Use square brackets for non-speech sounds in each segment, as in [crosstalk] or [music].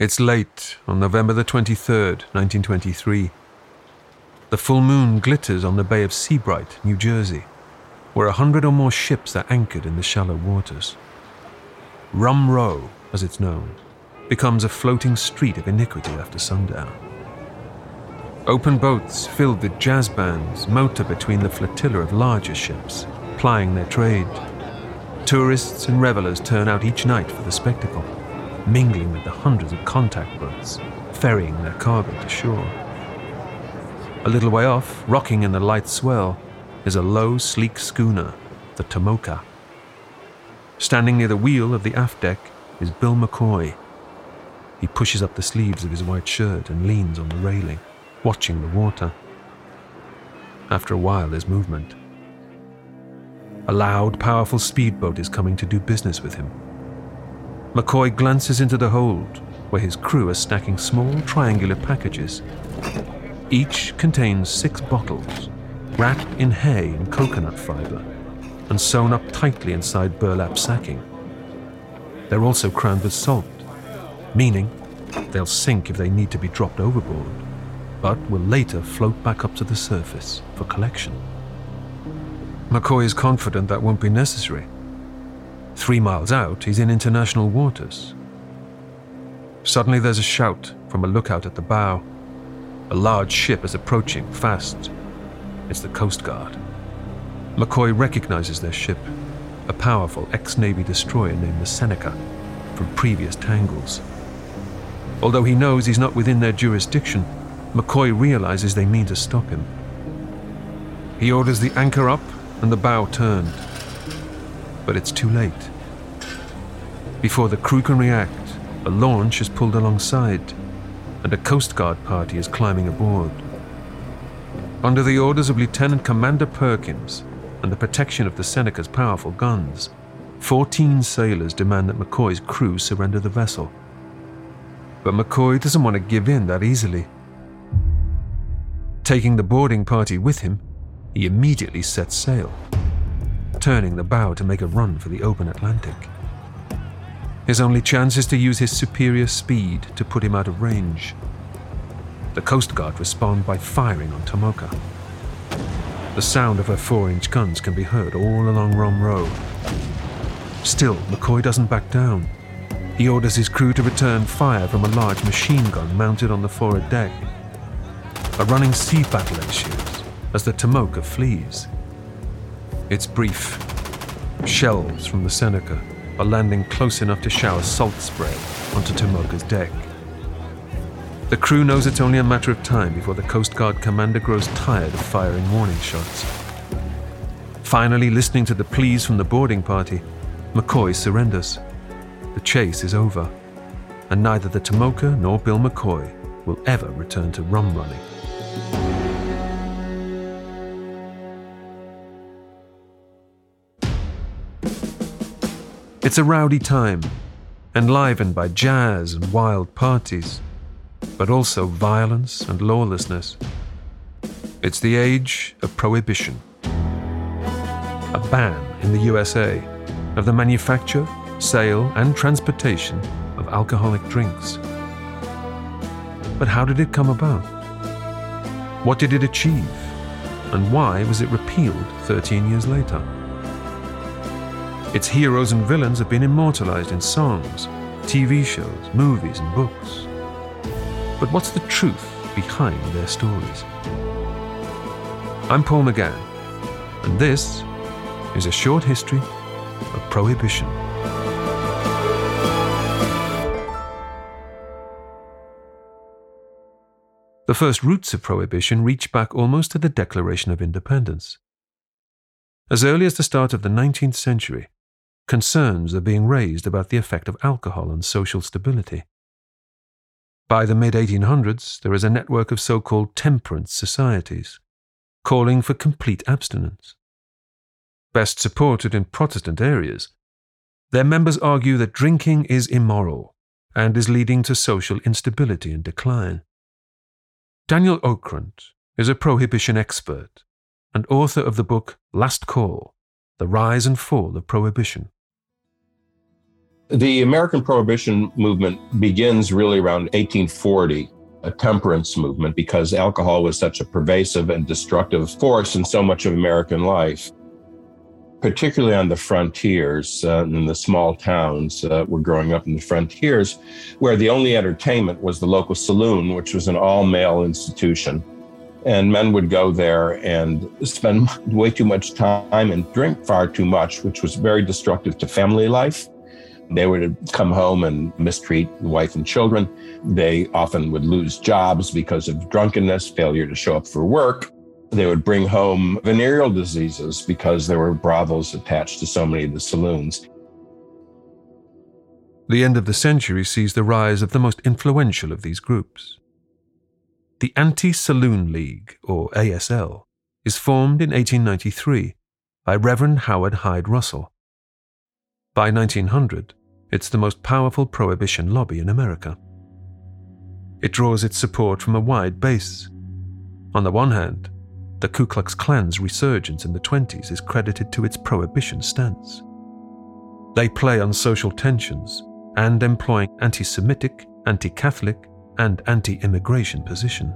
It's late on November the 23rd, 1923. The full moon glitters on the Bay of Seabright, New Jersey, where a hundred or more ships are anchored in the shallow waters. Rum Row, as it's known, becomes a floating street of iniquity after sundown. Open boats filled with jazz bands motor between the flotilla of larger ships, plying their trade. Tourists and revelers turn out each night for the spectacle, mingling with the hundreds of contact boats, ferrying their cargo to shore. A little way off, rocking in the light swell, is a low, sleek schooner, the Tomoka. Standing near the wheel of the aft deck is Bill McCoy. He pushes up the sleeves of his white shirt and leans on the railing, watching the water. After a while, there's movement. A loud, powerful speedboat is coming to do business with him. McCoy glances into the hold, where his crew are stacking small triangular packages. Each contains six bottles, wrapped in hay and coconut fiber, and sewn up tightly inside burlap sacking. They're also crammed with salt, meaning they'll sink if they need to be dropped overboard, but will later float back up to the surface for collection. McCoy is confident that won't be necessary. Three miles out, he's in international waters. Suddenly, there's a shout from a lookout at the bow. A large ship is approaching, fast. It's the Coast Guard. McCoy recognizes their ship, a powerful ex Navy destroyer named the Seneca, from previous tangles. Although he knows he's not within their jurisdiction, McCoy realizes they mean to stop him. He orders the anchor up and the bow turned. But it's too late. Before the crew can react, a launch is pulled alongside, and a Coast Guard party is climbing aboard. Under the orders of Lieutenant Commander Perkins and the protection of the Seneca's powerful guns, 14 sailors demand that McCoy's crew surrender the vessel. But McCoy doesn't want to give in that easily. Taking the boarding party with him, he immediately sets sail, turning the bow to make a run for the open Atlantic. His only chance is to use his superior speed to put him out of range. The Coast Guard respond by firing on Tomoka. The sound of her four inch guns can be heard all along Rum Row. Still, McCoy doesn't back down. He orders his crew to return fire from a large machine gun mounted on the forward deck. A running sea battle ensues as the Tomoka flees. It's brief. Shells from the Seneca are landing close enough to shower salt spray onto Tomoka's deck. The crew knows it's only a matter of time before the Coast Guard commander grows tired of firing warning shots. Finally, listening to the pleas from the boarding party, McCoy surrenders. The chase is over, and neither the Tomoka nor Bill McCoy will ever return to rum running. It's a rowdy time, enlivened by jazz and wild parties, but also violence and lawlessness. It's the age of prohibition. A ban in the USA of the manufacture, sale, and transportation of alcoholic drinks. But how did it come about? What did it achieve? And why was it repealed 13 years later? Its heroes and villains have been immortalized in songs, TV shows, movies, and books. But what's the truth behind their stories? I'm Paul McGann, and this is a short history of Prohibition. The first roots of Prohibition reach back almost to the Declaration of Independence. As early as the start of the 19th century, concerns are being raised about the effect of alcohol on social stability. By the mid 1800s, there is a network of so called temperance societies, calling for complete abstinence. Best supported in Protestant areas, their members argue that drinking is immoral and is leading to social instability and decline. Daniel Okrent is a prohibition expert and author of the book Last Call The Rise and Fall of Prohibition. The American Prohibition movement begins really around 1840, a temperance movement, because alcohol was such a pervasive and destructive force in so much of American life particularly on the frontiers uh, in the small towns uh, we're growing up in the frontiers where the only entertainment was the local saloon which was an all-male institution and men would go there and spend way too much time and drink far too much which was very destructive to family life they would come home and mistreat wife and children they often would lose jobs because of drunkenness failure to show up for work they would bring home venereal diseases because there were brothels attached to so many of the saloons. The end of the century sees the rise of the most influential of these groups. The Anti Saloon League, or ASL, is formed in 1893 by Reverend Howard Hyde Russell. By 1900, it's the most powerful prohibition lobby in America. It draws its support from a wide base. On the one hand, the Ku Klux Klan's resurgence in the 20s is credited to its prohibition stance. They play on social tensions and employing anti Semitic, anti Catholic, and anti immigration position.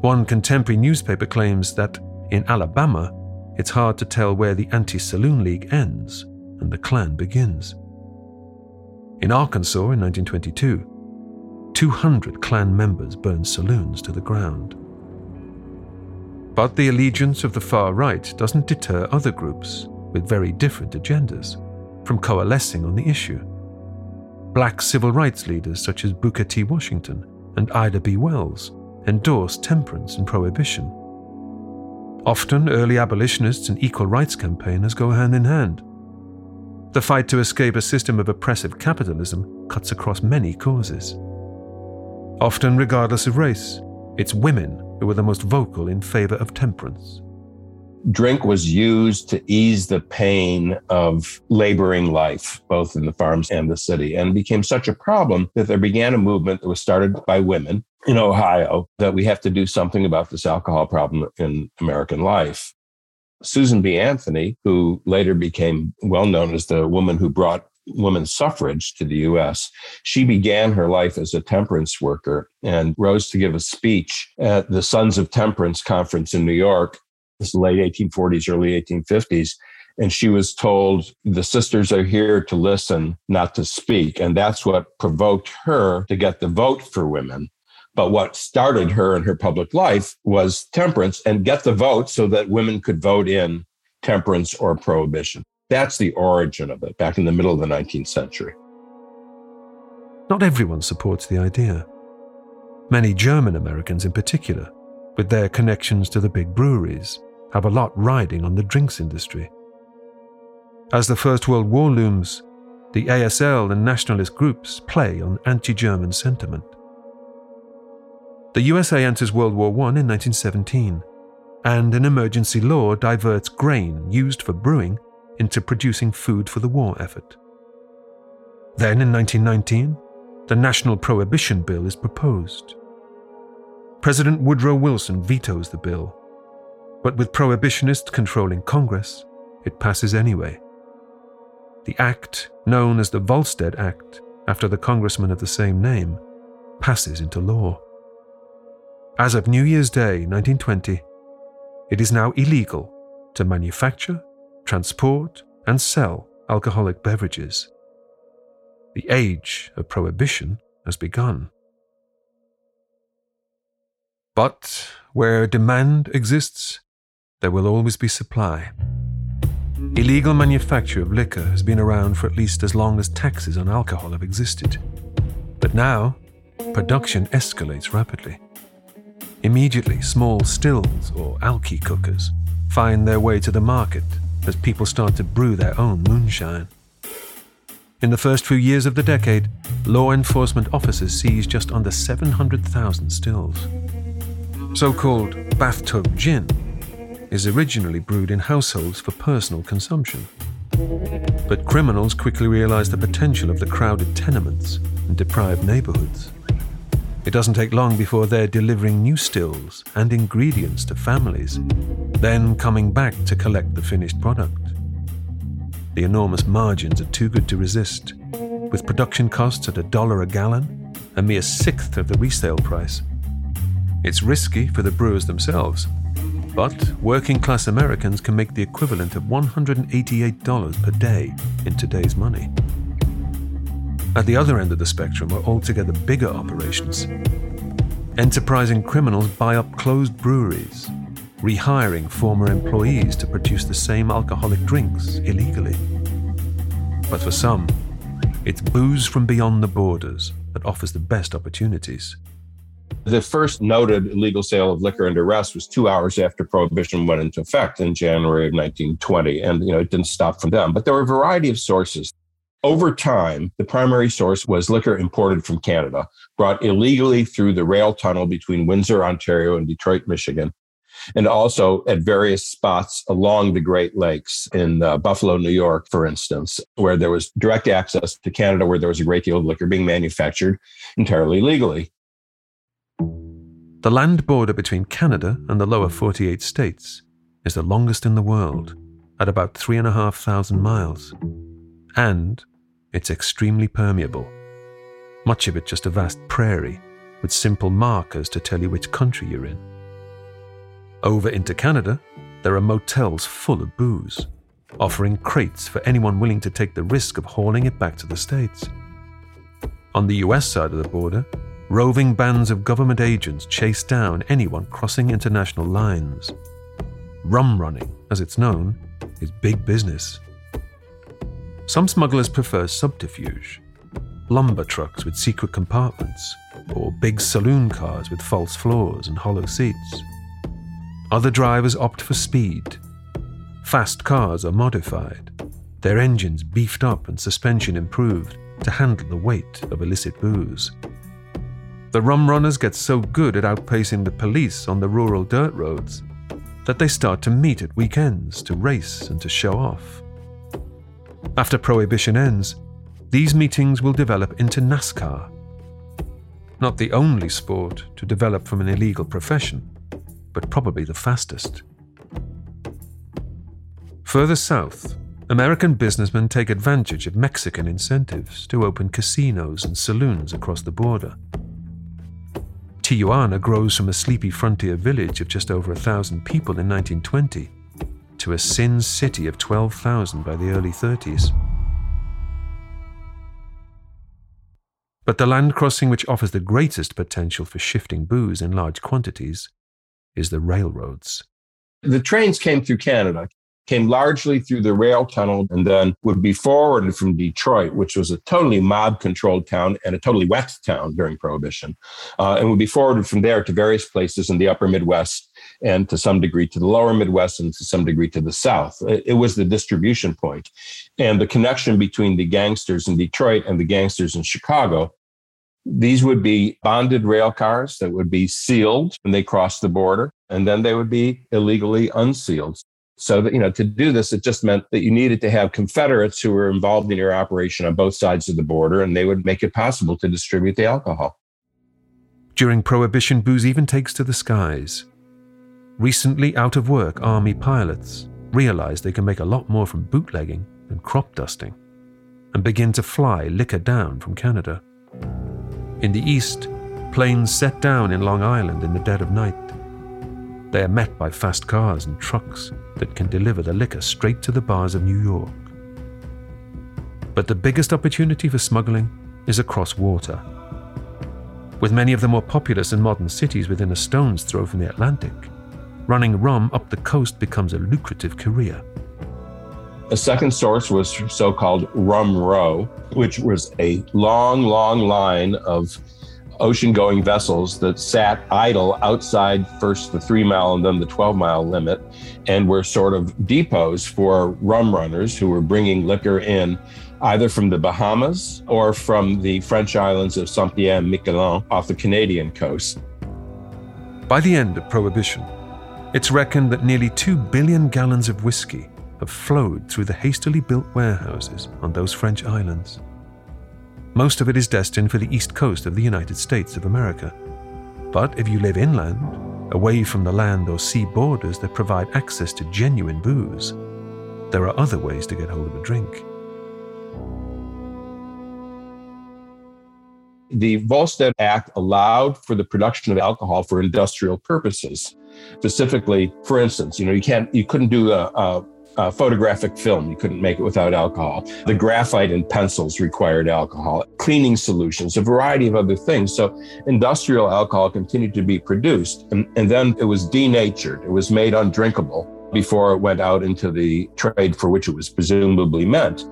One contemporary newspaper claims that in Alabama, it's hard to tell where the Anti Saloon League ends and the Klan begins. In Arkansas in 1922, 200 Klan members burned saloons to the ground. But the allegiance of the far right doesn't deter other groups with very different agendas from coalescing on the issue. Black civil rights leaders such as Booker T. Washington and Ida B. Wells endorsed temperance and prohibition. Often, early abolitionists and equal rights campaigners go hand in hand. The fight to escape a system of oppressive capitalism cuts across many causes. Often, regardless of race, it's women who were the most vocal in favor of temperance. Drink was used to ease the pain of laboring life, both in the farms and the city, and became such a problem that there began a movement that was started by women in Ohio that we have to do something about this alcohol problem in American life. Susan B. Anthony, who later became well known as the woman who brought women's suffrage to the US. She began her life as a temperance worker and rose to give a speech at the Sons of Temperance conference in New York, this late 1840s, early 1850s. And she was told, the sisters are here to listen, not to speak. And that's what provoked her to get the vote for women. But what started her in her public life was temperance and get the vote so that women could vote in temperance or prohibition. That's the origin of it back in the middle of the 19th century. Not everyone supports the idea. Many German Americans, in particular, with their connections to the big breweries, have a lot riding on the drinks industry. As the First World War looms, the ASL and nationalist groups play on anti German sentiment. The USA enters World War I in 1917, and an emergency law diverts grain used for brewing into producing food for the war effort. Then, in 1919, the National Prohibition Bill is proposed. President Woodrow Wilson vetoes the bill, but with prohibitionists controlling Congress, it passes anyway. The act, known as the Volstead Act, after the congressman of the same name, passes into law. As of New Year's Day 1920, it is now illegal to manufacture, transport, and sell alcoholic beverages. The age of prohibition has begun. But where demand exists, there will always be supply. Illegal manufacture of liquor has been around for at least as long as taxes on alcohol have existed. But now, production escalates rapidly. Immediately, small stills or alky cookers find their way to the market as people start to brew their own moonshine. In the first few years of the decade, law enforcement officers seized just under 700,000 stills. So called bathtub gin is originally brewed in households for personal consumption. But criminals quickly realize the potential of the crowded tenements and deprived neighborhoods. It doesn't take long before they're delivering new stills and ingredients to families, then coming back to collect the finished product. The enormous margins are too good to resist, with production costs at a dollar a gallon, a mere sixth of the resale price. It's risky for the brewers themselves, but working class Americans can make the equivalent of $188 per day in today's money. At the other end of the spectrum are altogether bigger operations. Enterprising criminals buy up closed breweries, rehiring former employees to produce the same alcoholic drinks illegally. But for some, it's booze from beyond the borders that offers the best opportunities. The first noted illegal sale of liquor under arrest was two hours after prohibition went into effect in January of 1920. And, you know, it didn't stop from them. But there were a variety of sources. Over time, the primary source was liquor imported from Canada, brought illegally through the rail tunnel between Windsor, Ontario, and Detroit, Michigan, and also at various spots along the Great Lakes in uh, Buffalo, New York, for instance, where there was direct access to Canada, where there was a great deal of liquor being manufactured entirely legally. The land border between Canada and the lower 48 states is the longest in the world, at about 3,500 miles. And it's extremely permeable. Much of it just a vast prairie with simple markers to tell you which country you're in. Over into Canada, there are motels full of booze, offering crates for anyone willing to take the risk of hauling it back to the States. On the US side of the border, roving bands of government agents chase down anyone crossing international lines. Rum running, as it's known, is big business. Some smugglers prefer subterfuge lumber trucks with secret compartments, or big saloon cars with false floors and hollow seats. Other drivers opt for speed. Fast cars are modified, their engines beefed up and suspension improved to handle the weight of illicit booze. The rum runners get so good at outpacing the police on the rural dirt roads that they start to meet at weekends to race and to show off. After Prohibition ends, these meetings will develop into NASCAR. Not the only sport to develop from an illegal profession, but probably the fastest. Further south, American businessmen take advantage of Mexican incentives to open casinos and saloons across the border. Tijuana grows from a sleepy frontier village of just over a thousand people in 1920 to a sin city of 12,000 by the early 30s. But the land crossing which offers the greatest potential for shifting booze in large quantities is the railroads. The trains came through Canada came largely through the rail tunnel and then would be forwarded from Detroit, which was a totally mob controlled town and a totally wet town during Prohibition, uh, and would be forwarded from there to various places in the upper Midwest and to some degree to the lower Midwest and to some degree to the South. It, it was the distribution point. And the connection between the gangsters in Detroit and the gangsters in Chicago these would be bonded rail cars that would be sealed when they crossed the border, and then they would be illegally unsealed. So that, you know, to do this, it just meant that you needed to have Confederates who were involved in your operation on both sides of the border, and they would make it possible to distribute the alcohol. During Prohibition, booze even takes to the skies. Recently out of work Army pilots realize they can make a lot more from bootlegging than crop dusting and begin to fly liquor down from Canada. In the east, planes set down in Long Island in the dead of night they are met by fast cars and trucks that can deliver the liquor straight to the bars of New York. But the biggest opportunity for smuggling is across water. With many of the more populous and modern cities within a stone's throw from the Atlantic, running rum up the coast becomes a lucrative career. A second source was so called Rum Row, which was a long, long line of ocean going vessels that sat idle outside first the three mile and then the 12 mile limit and were sort of depots for rum runners who were bringing liquor in either from the Bahamas or from the French islands of Saint Pierre and Miquelon off the Canadian coast. By the end of Prohibition, it's reckoned that nearly 2 billion gallons of whiskey have flowed through the hastily built warehouses on those French islands. Most of it is destined for the east coast of the United States of America. But if you live inland, away from the land or sea borders that provide access to genuine booze, there are other ways to get hold of a drink. The Volstead Act allowed for the production of alcohol for industrial purposes. Specifically, for instance, you know, you can't, you couldn't do a, a uh, photographic film. You couldn't make it without alcohol. The graphite in pencils required alcohol, cleaning solutions, a variety of other things. So industrial alcohol continued to be produced. And, and then it was denatured, it was made undrinkable before it went out into the trade for which it was presumably meant.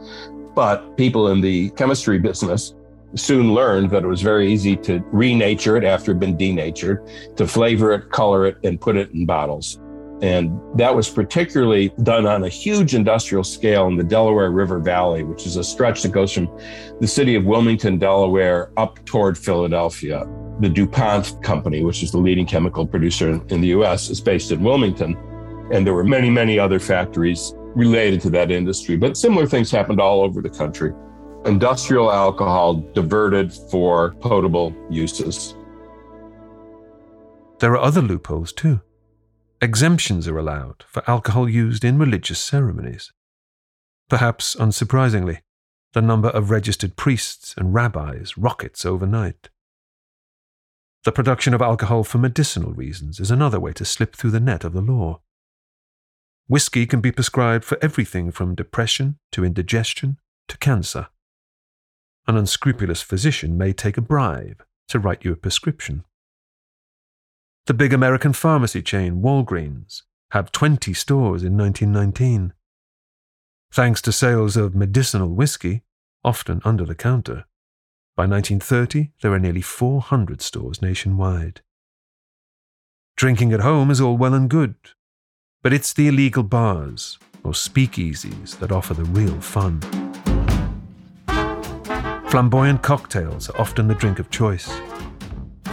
But people in the chemistry business soon learned that it was very easy to renature it after it had been denatured, to flavor it, color it, and put it in bottles. And that was particularly done on a huge industrial scale in the Delaware River Valley, which is a stretch that goes from the city of Wilmington, Delaware, up toward Philadelphia. The DuPont company, which is the leading chemical producer in the US, is based in Wilmington. And there were many, many other factories related to that industry. But similar things happened all over the country. Industrial alcohol diverted for potable uses. There are other loopholes too. Exemptions are allowed for alcohol used in religious ceremonies. Perhaps unsurprisingly, the number of registered priests and rabbis rockets overnight. The production of alcohol for medicinal reasons is another way to slip through the net of the law. Whiskey can be prescribed for everything from depression to indigestion to cancer. An unscrupulous physician may take a bribe to write you a prescription. The big American pharmacy chain Walgreens had 20 stores in 1919. Thanks to sales of medicinal whiskey, often under the counter, by 1930 there were nearly 400 stores nationwide. Drinking at home is all well and good, but it's the illegal bars or speakeasies that offer the real fun. Flamboyant cocktails are often the drink of choice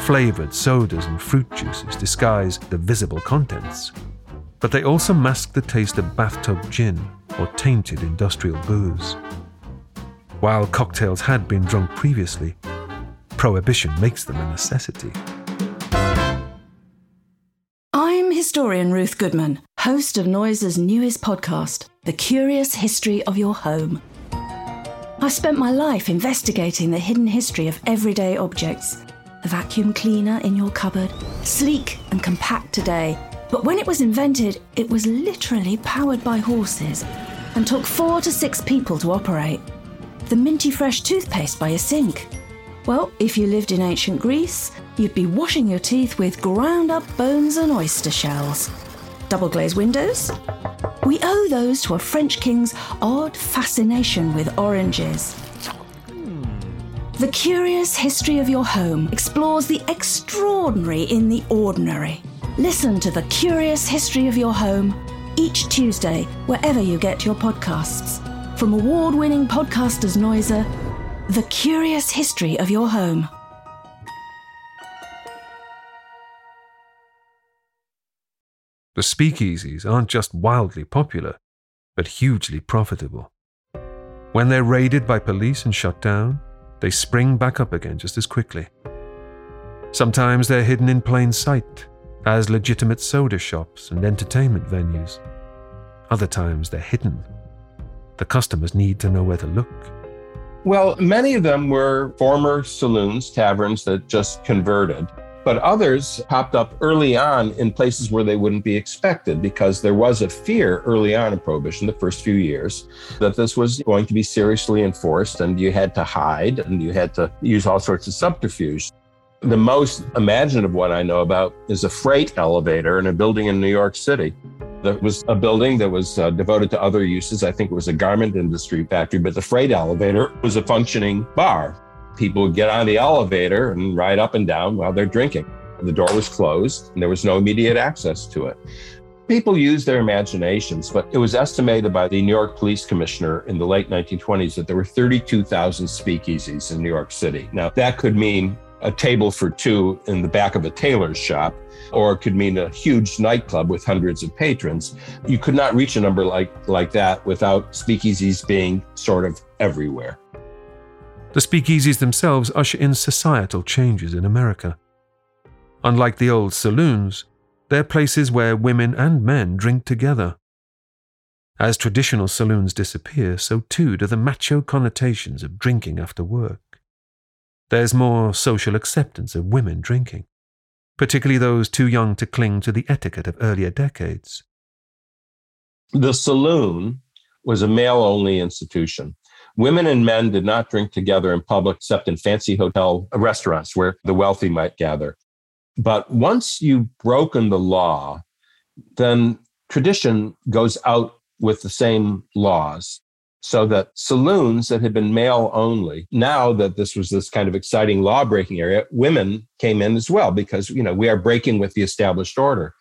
Flavoured sodas and fruit juices disguise the visible contents, but they also mask the taste of bathtub gin or tainted industrial booze. While cocktails had been drunk previously, prohibition makes them a necessity. I'm historian Ruth Goodman, host of Noiser's newest podcast, The Curious History of Your Home. I've spent my life investigating the hidden history of everyday objects a vacuum cleaner in your cupboard, sleek and compact today. But when it was invented, it was literally powered by horses and took four to six people to operate. The minty fresh toothpaste by your sink. Well, if you lived in ancient Greece, you'd be washing your teeth with ground up bones and oyster shells. Double glazed windows? We owe those to a French king's odd fascination with oranges. The Curious History of Your Home explores the extraordinary in the ordinary. Listen to The Curious History of Your Home each Tuesday, wherever you get your podcasts. From award winning podcasters Noiser, The Curious History of Your Home. The speakeasies aren't just wildly popular, but hugely profitable. When they're raided by police and shut down, they spring back up again just as quickly. Sometimes they're hidden in plain sight as legitimate soda shops and entertainment venues. Other times they're hidden. The customers need to know where to look. Well, many of them were former saloons, taverns that just converted. But others popped up early on in places where they wouldn't be expected because there was a fear early on in Prohibition, the first few years, that this was going to be seriously enforced and you had to hide and you had to use all sorts of subterfuge. The most imaginative one I know about is a freight elevator in a building in New York City. That was a building that was uh, devoted to other uses. I think it was a garment industry factory, but the freight elevator was a functioning bar people would get on the elevator and ride up and down while they're drinking. The door was closed and there was no immediate access to it. People use their imaginations, but it was estimated by the New York Police Commissioner in the late 1920s that there were 32,000 speakeasies in New York City. Now, that could mean a table for two in the back of a tailor's shop, or it could mean a huge nightclub with hundreds of patrons. You could not reach a number like, like that without speakeasies being sort of everywhere. The speakeasies themselves usher in societal changes in America. Unlike the old saloons, they're places where women and men drink together. As traditional saloons disappear, so too do the macho connotations of drinking after work. There's more social acceptance of women drinking, particularly those too young to cling to the etiquette of earlier decades. The saloon was a male only institution. Women and men did not drink together in public except in fancy hotel restaurants where the wealthy might gather. But once you've broken the law, then tradition goes out with the same laws. So that saloons that had been male only, now that this was this kind of exciting law breaking area, women came in as well because, you know, we are breaking with the established order.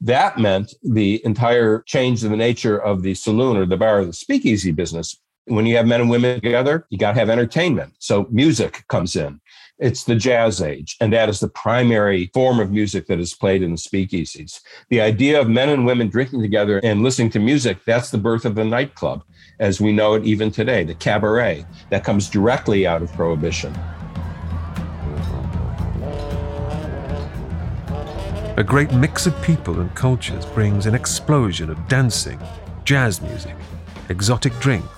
That meant the entire change in the nature of the saloon or the bar or the speakeasy business. When you have men and women together, you got to have entertainment. So music comes in. It's the jazz age, and that is the primary form of music that is played in the speakeasies. The idea of men and women drinking together and listening to music, that's the birth of the nightclub, as we know it even today, the cabaret, that comes directly out of Prohibition. A great mix of people and cultures brings an explosion of dancing, jazz music, exotic drinks,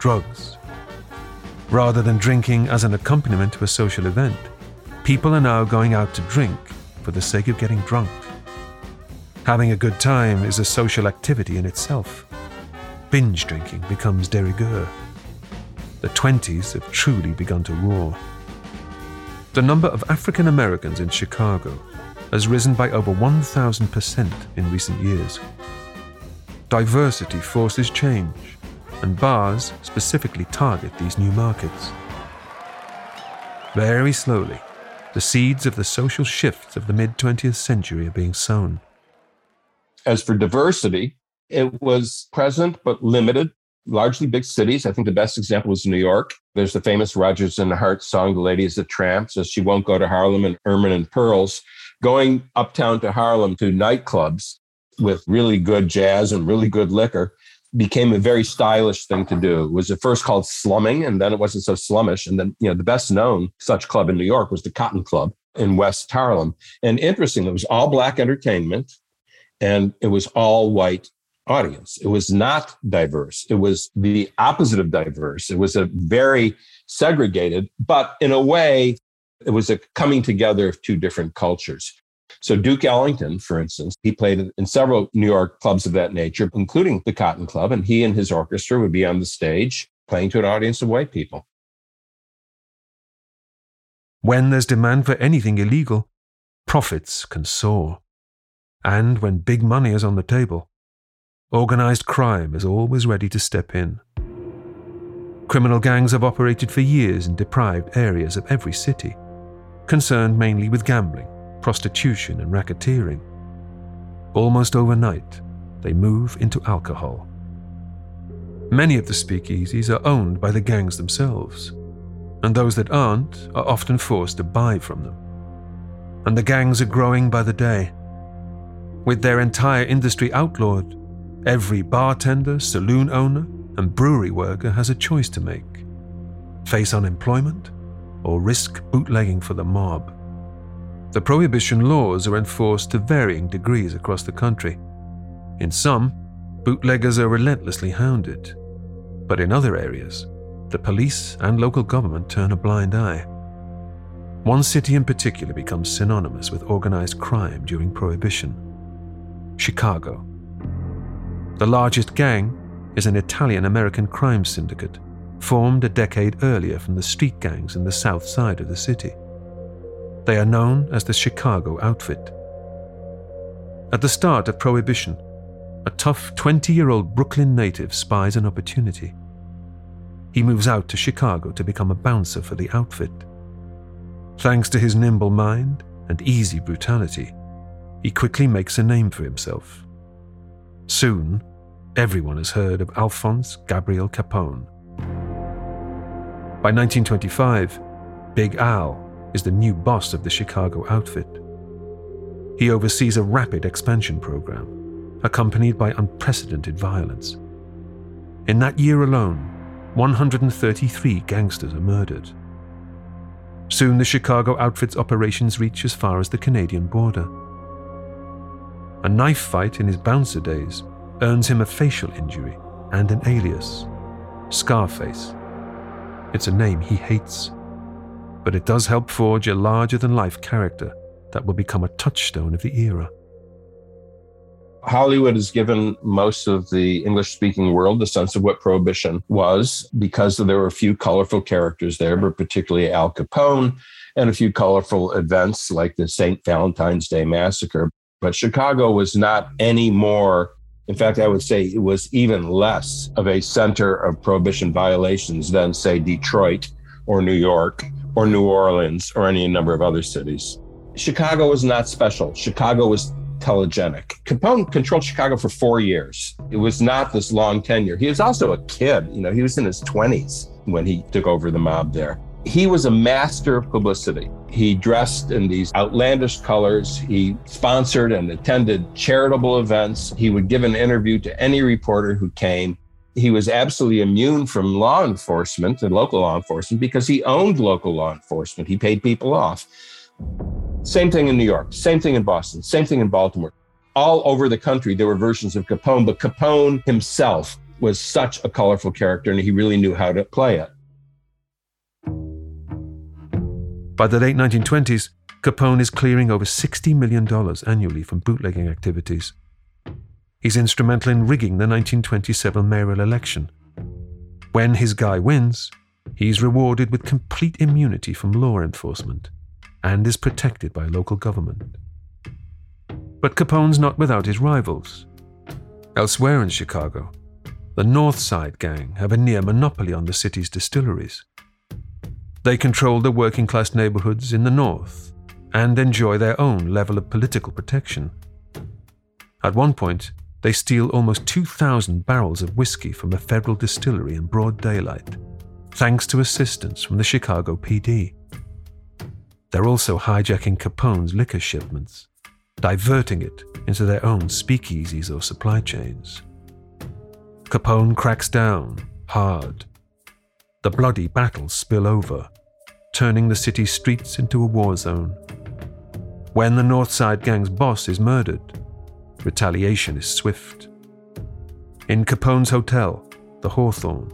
drugs, Rather than drinking as an accompaniment to a social event, people are now going out to drink for the sake of getting drunk. Having a good time is a social activity in itself. Binge drinking becomes de rigueur. The 20s have truly begun to roar. The number of African Americans in Chicago has risen by over 1,000% in recent years. Diversity forces change and bars specifically target these new markets. Very slowly, the seeds of the social shifts of the mid 20th century are being sown. As for diversity, it was present but limited, largely big cities. I think the best example was New York. There's the famous Rodgers and Hart song, The Lady is a Tramp, says she won't go to Harlem and Ermine and Pearls. Going uptown to Harlem to nightclubs with really good jazz and really good liquor became a very stylish thing to do. It was at first called slumming, and then it wasn't so slummish. And then, you know, the best known such club in New York was the Cotton Club in West Harlem. And interesting, it was all black entertainment and it was all white audience. It was not diverse. It was the opposite of diverse. It was a very segregated, but in a way, it was a coming together of two different cultures. So Duke Ellington, for instance, he played in several New York clubs of that nature, including the Cotton Club, and he and his orchestra would be on the stage playing to an audience of white people. When there's demand for anything illegal, profits can soar. And when big money is on the table, organized crime is always ready to step in. Criminal gangs have operated for years in deprived areas of every city, concerned mainly with gambling prostitution, and racketeering. Almost overnight, they move into alcohol. Many of the speakeasies are owned by the gangs themselves, and those that aren't are often forced to buy from them. And the gangs are growing by the day. With their entire industry outlawed, every bartender, saloon owner, and brewery worker has a choice to make face unemployment or risk bootlegging for the mob. The prohibition laws are enforced to varying degrees across the country. In some, bootleggers are relentlessly hounded, but in other areas, the police and local government turn a blind eye. One city in particular becomes synonymous with organized crime during Prohibition Chicago. The largest gang is an Italian American crime syndicate formed a decade earlier from the street gangs in the south side of the city. They are known as the Chicago Outfit. At the start of Prohibition, a tough 20 year old Brooklyn native spies an opportunity. He moves out to Chicago to become a bouncer for the outfit. Thanks to his nimble mind and easy brutality, he quickly makes a name for himself, Soon, everyone has heard of Alphonse Gabriel Capone. By 1925, Big Al is the new boss of the Chicago outfit. He oversees a rapid expansion program, accompanied by unprecedented violence. In that year alone, 133 gangsters are murdered. Soon the Chicago outfit's operations reach as far as the Canadian border. A knife fight in his bouncer days earns him a facial injury and an alias Scarface. It's a name he hates, but it does help forge a larger than life character that will become a touchstone of the era. Hollywood has given most of the English speaking world the sense of what Prohibition was because there were a few colorful characters there, but particularly Al Capone and a few colorful events like the St. Valentine's Day Massacre. But Chicago was not any more, in fact, I would say it was even less of a center of prohibition violations than, say, Detroit or New York or New Orleans or any number of other cities. Chicago was not special. Chicago was telegenic. Capone controlled Chicago for four years. It was not this long tenure. He was also a kid. You know, he was in his 20s when he took over the mob there. He was a master of publicity. He dressed in these outlandish colors. He sponsored and attended charitable events. He would give an interview to any reporter who came. He was absolutely immune from law enforcement and local law enforcement because he owned local law enforcement. He paid people off. Same thing in New York, same thing in Boston, same thing in Baltimore. All over the country, there were versions of Capone, but Capone himself was such a colorful character and he really knew how to play it. By the late 1920s, Capone is clearing over $60 million annually from bootlegging activities. He's instrumental in rigging the 1927 mayoral election. When his guy wins, he's rewarded with complete immunity from law enforcement and is protected by local government. But Capone's not without his rivals. Elsewhere in Chicago, the North Side Gang have a near monopoly on the city's distilleries. They control the working class neighborhoods in the North and enjoy their own level of political protection. At one point, they steal almost 2,000 barrels of whiskey from a federal distillery in broad daylight, thanks to assistance from the Chicago PD. They're also hijacking Capone's liquor shipments, diverting it into their own speakeasies or supply chains. Capone cracks down hard. The bloody battles spill over, turning the city's streets into a war zone. When the North Side Gang's boss is murdered, retaliation is swift. In Capone's hotel, the Hawthorne,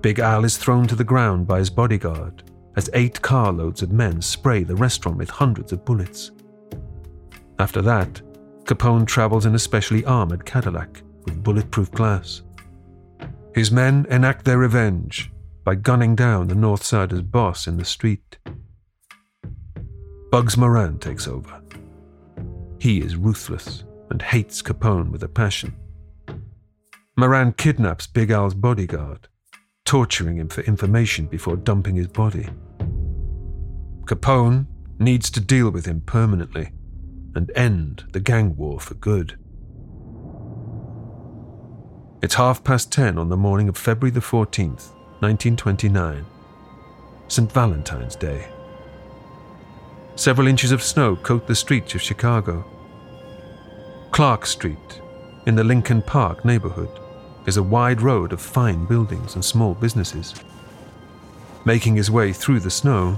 Big Al is thrown to the ground by his bodyguard as eight carloads of men spray the restaurant with hundreds of bullets. After that, Capone travels in a specially armored Cadillac with bulletproof glass. His men enact their revenge by gunning down the North Sider's boss in the street. Bugs Moran takes over. He is ruthless and hates Capone with a passion. Moran kidnaps Big Al's bodyguard torturing him for information before dumping his body. Capone needs to deal with him permanently and end the gang war for good. It's half past ten on the morning of February the 14th, 1929, St. Valentine's Day. Several inches of snow coat the streets of Chicago. Clark Street, in the Lincoln Park neighborhood, is a wide road of fine buildings and small businesses. Making his way through the snow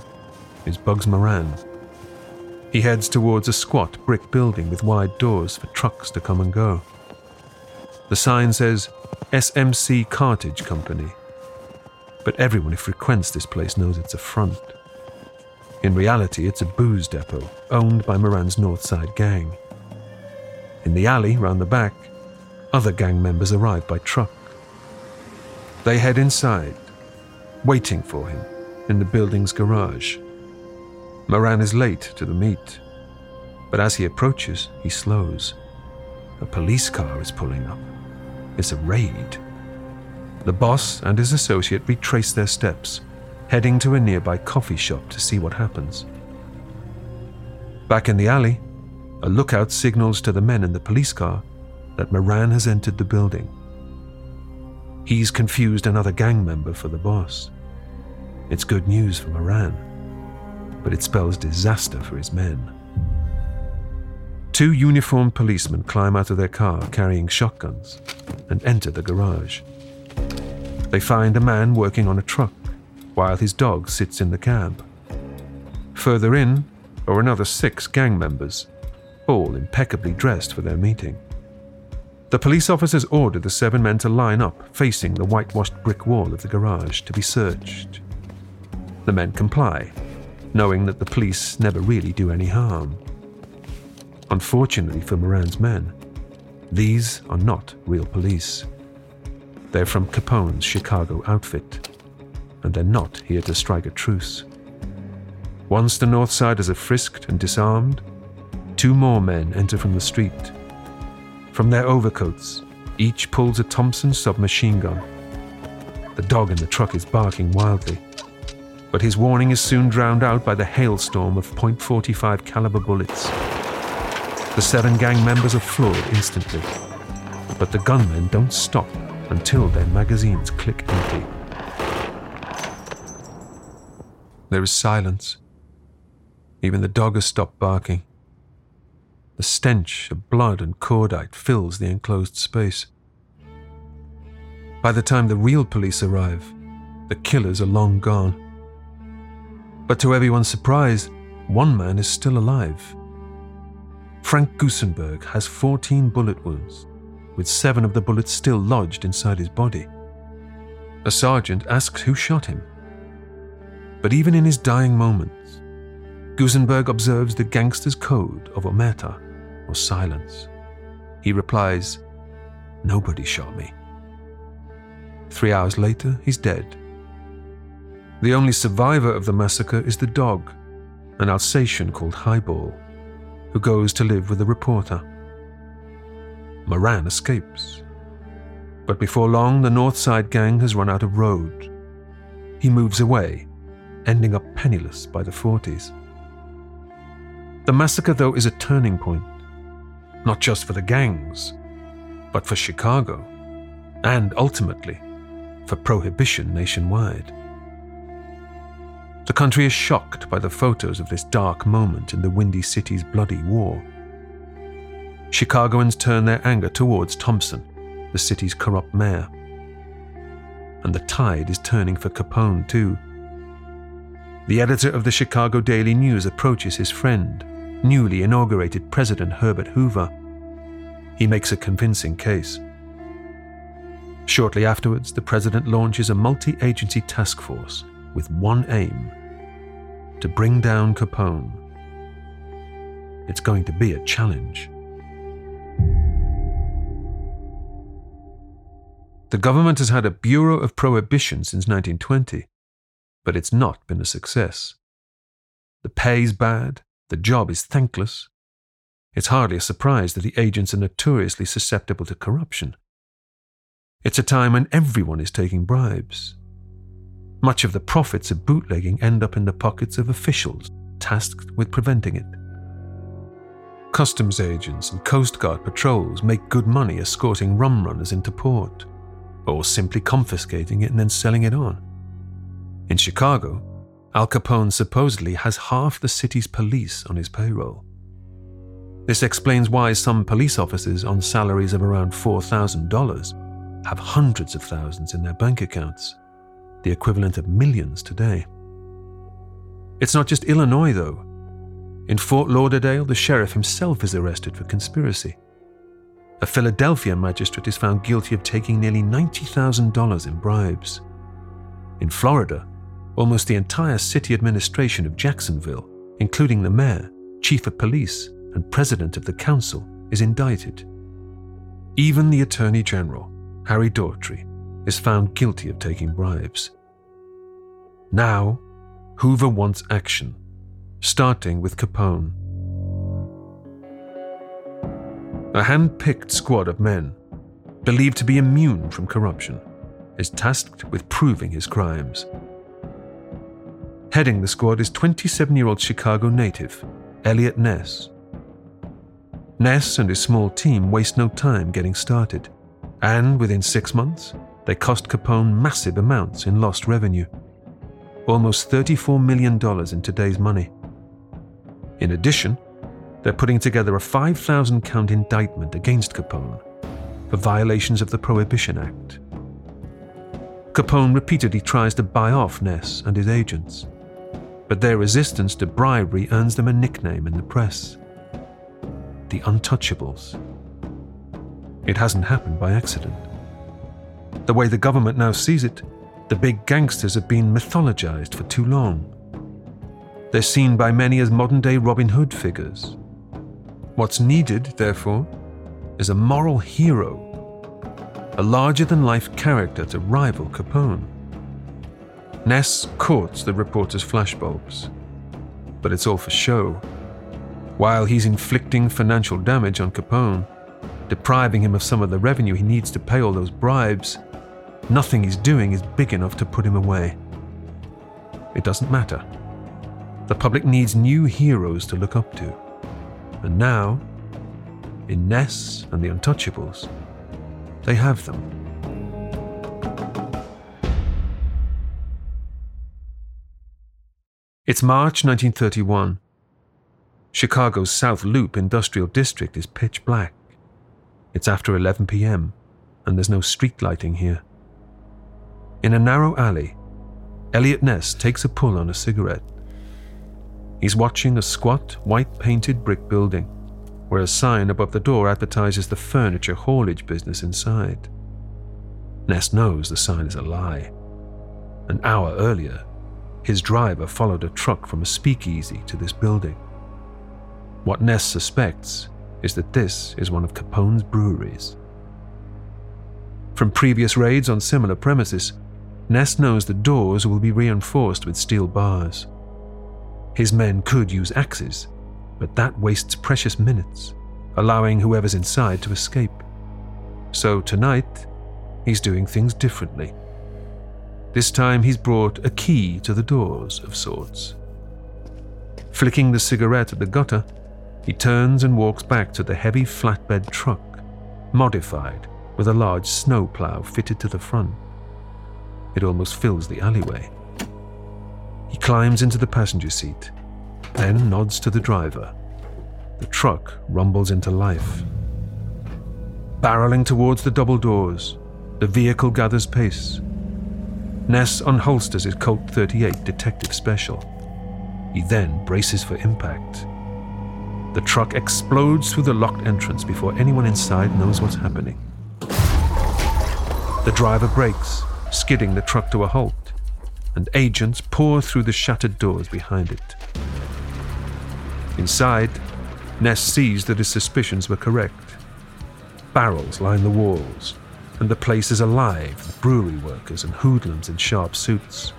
is Bugs Moran. He heads towards a squat brick building with wide doors for trucks to come and go. The sign says SMC Cartage Company, but everyone who frequents this place knows it's a front. In reality, it's a booze depot owned by Moran's North Side gang. In the alley round the back, other gang members arrive by truck. They head inside, waiting for him in the building's garage. Moran is late to the meet, but as he approaches, he slows. A police car is pulling up. It's a raid. The boss and his associate retrace their steps, heading to a nearby coffee shop to see what happens. Back in the alley, a lookout signals to the men in the police car that Moran has entered the building. He's confused another gang member for the boss. It's good news for Moran, but it spells disaster for his men. Two uniformed policemen climb out of their car carrying shotguns and enter the garage. They find a man working on a truck while his dog sits in the cab. Further in are another six gang members, all impeccably dressed for their meeting. The police officers order the seven men to line up facing the whitewashed brick wall of the garage to be searched. The men comply, knowing that the police never really do any harm. Unfortunately for Moran's men, these are not real police. They're from Capone's Chicago outfit, and they're not here to strike a truce. Once the North Siders are frisked and disarmed, two more men enter from the street. From their overcoats, each pulls a Thompson submachine gun. The dog in the truck is barking wildly, but his warning is soon drowned out by the hailstorm of .45 caliber bullets. The seven gang members are floored instantly, but the gunmen don't stop until their magazines click empty. There is silence. Even the dog has stopped barking. The stench of blood and cordite fills the enclosed space. By the time the real police arrive, the killers are long gone. But to everyone's surprise, one man is still alive. Frank Gusenberg has 14 bullet wounds, with seven of the bullets still lodged inside his body. A sergeant asks who shot him. But even in his dying moments, Gusenberg observes the gangster's code of omerta, or silence. He replies, Nobody shot me. Three hours later, he's dead. The only survivor of the massacre is the dog, an Alsatian called Highball, who goes to live with a reporter. Moran escapes. But before long, the North Side gang has run out of road. He moves away, ending up penniless by the 40s. The massacre, though, is a turning point, not just for the gangs, but for Chicago, and ultimately for prohibition nationwide. The country is shocked by the photos of this dark moment in the Windy City's bloody war. Chicagoans turn their anger towards Thompson, the city's corrupt mayor. And the tide is turning for Capone, too. The editor of the Chicago Daily News approaches his friend, newly inaugurated President Herbert Hoover. He makes a convincing case. Shortly afterwards, the president launches a multi agency task force with one aim to bring down Capone. It's going to be a challenge. The government has had a Bureau of Prohibition since 1920, but it's not been a success. The pay's bad, the job is thankless. It's hardly a surprise that the agents are notoriously susceptible to corruption. It's a time when everyone is taking bribes. Much of the profits of bootlegging end up in the pockets of officials tasked with preventing it. Customs agents and Coast Guard patrols make good money escorting rum runners into port, or simply confiscating it and then selling it on. In Chicago, Al Capone supposedly has half the city's police on his payroll. This explains why some police officers on salaries of around $4,000 have hundreds of thousands in their bank accounts, the equivalent of millions today. It's not just Illinois, though. In Fort Lauderdale, the sheriff himself is arrested for conspiracy. A Philadelphia magistrate is found guilty of taking nearly $90,000 in bribes. In Florida, almost the entire city administration of Jacksonville, including the mayor, chief of police, and president of the council, is indicted. Even the attorney general, Harry Daugherty, is found guilty of taking bribes. Now, Hoover wants action, starting with Capone. A hand picked squad of men, believed to be immune from corruption, is tasked with proving his crimes. Heading the squad is 27 year old Chicago native, Eliot Ness. Ness and his small team waste no time getting started, and within six months, they cost Capone massive amounts in lost revenue. Almost $34 million in today's money. In addition, they're putting together a 5,000 count indictment against Capone for violations of the Prohibition Act. Capone repeatedly tries to buy off Ness and his agents, but their resistance to bribery earns them a nickname in the press the Untouchables. It hasn't happened by accident. The way the government now sees it, the big gangsters have been mythologized for too long. They're seen by many as modern day Robin Hood figures. What's needed, therefore, is a moral hero, a larger than life character to rival Capone. Ness courts the reporter's flashbulbs, but it's all for show. While he's inflicting financial damage on Capone, depriving him of some of the revenue he needs to pay all those bribes, nothing he's doing is big enough to put him away. It doesn't matter. The public needs new heroes to look up to. And now, in Ness and the Untouchables, they have them. It's March 1931. Chicago's South Loop Industrial District is pitch black. It's after 11 p.m., and there's no street lighting here. In a narrow alley, Eliot Ness takes a pull on a cigarette. He's watching a squat, white painted brick building, where a sign above the door advertises the furniture haulage business inside. Ness knows the sign is a lie. An hour earlier, his driver followed a truck from a speakeasy to this building. What Ness suspects is that this is one of Capone's breweries. From previous raids on similar premises, Ness knows the doors will be reinforced with steel bars. His men could use axes, but that wastes precious minutes, allowing whoever's inside to escape. So tonight, he's doing things differently. This time, he's brought a key to the doors of sorts. Flicking the cigarette at the gutter, he turns and walks back to the heavy flatbed truck, modified with a large snowplow fitted to the front. It almost fills the alleyway. He climbs into the passenger seat, then nods to the driver. The truck rumbles into life. Barreling towards the double doors, the vehicle gathers pace. Ness unholsters his Colt 38 Detective Special. He then braces for impact. The truck explodes through the locked entrance before anyone inside knows what's happening. The driver brakes, skidding the truck to a halt, and agents pour through the shattered doors behind it. Inside, Ness sees that his suspicions were correct. Barrels line the walls, and the place is alive with brewery workers and hoodlums in sharp suits.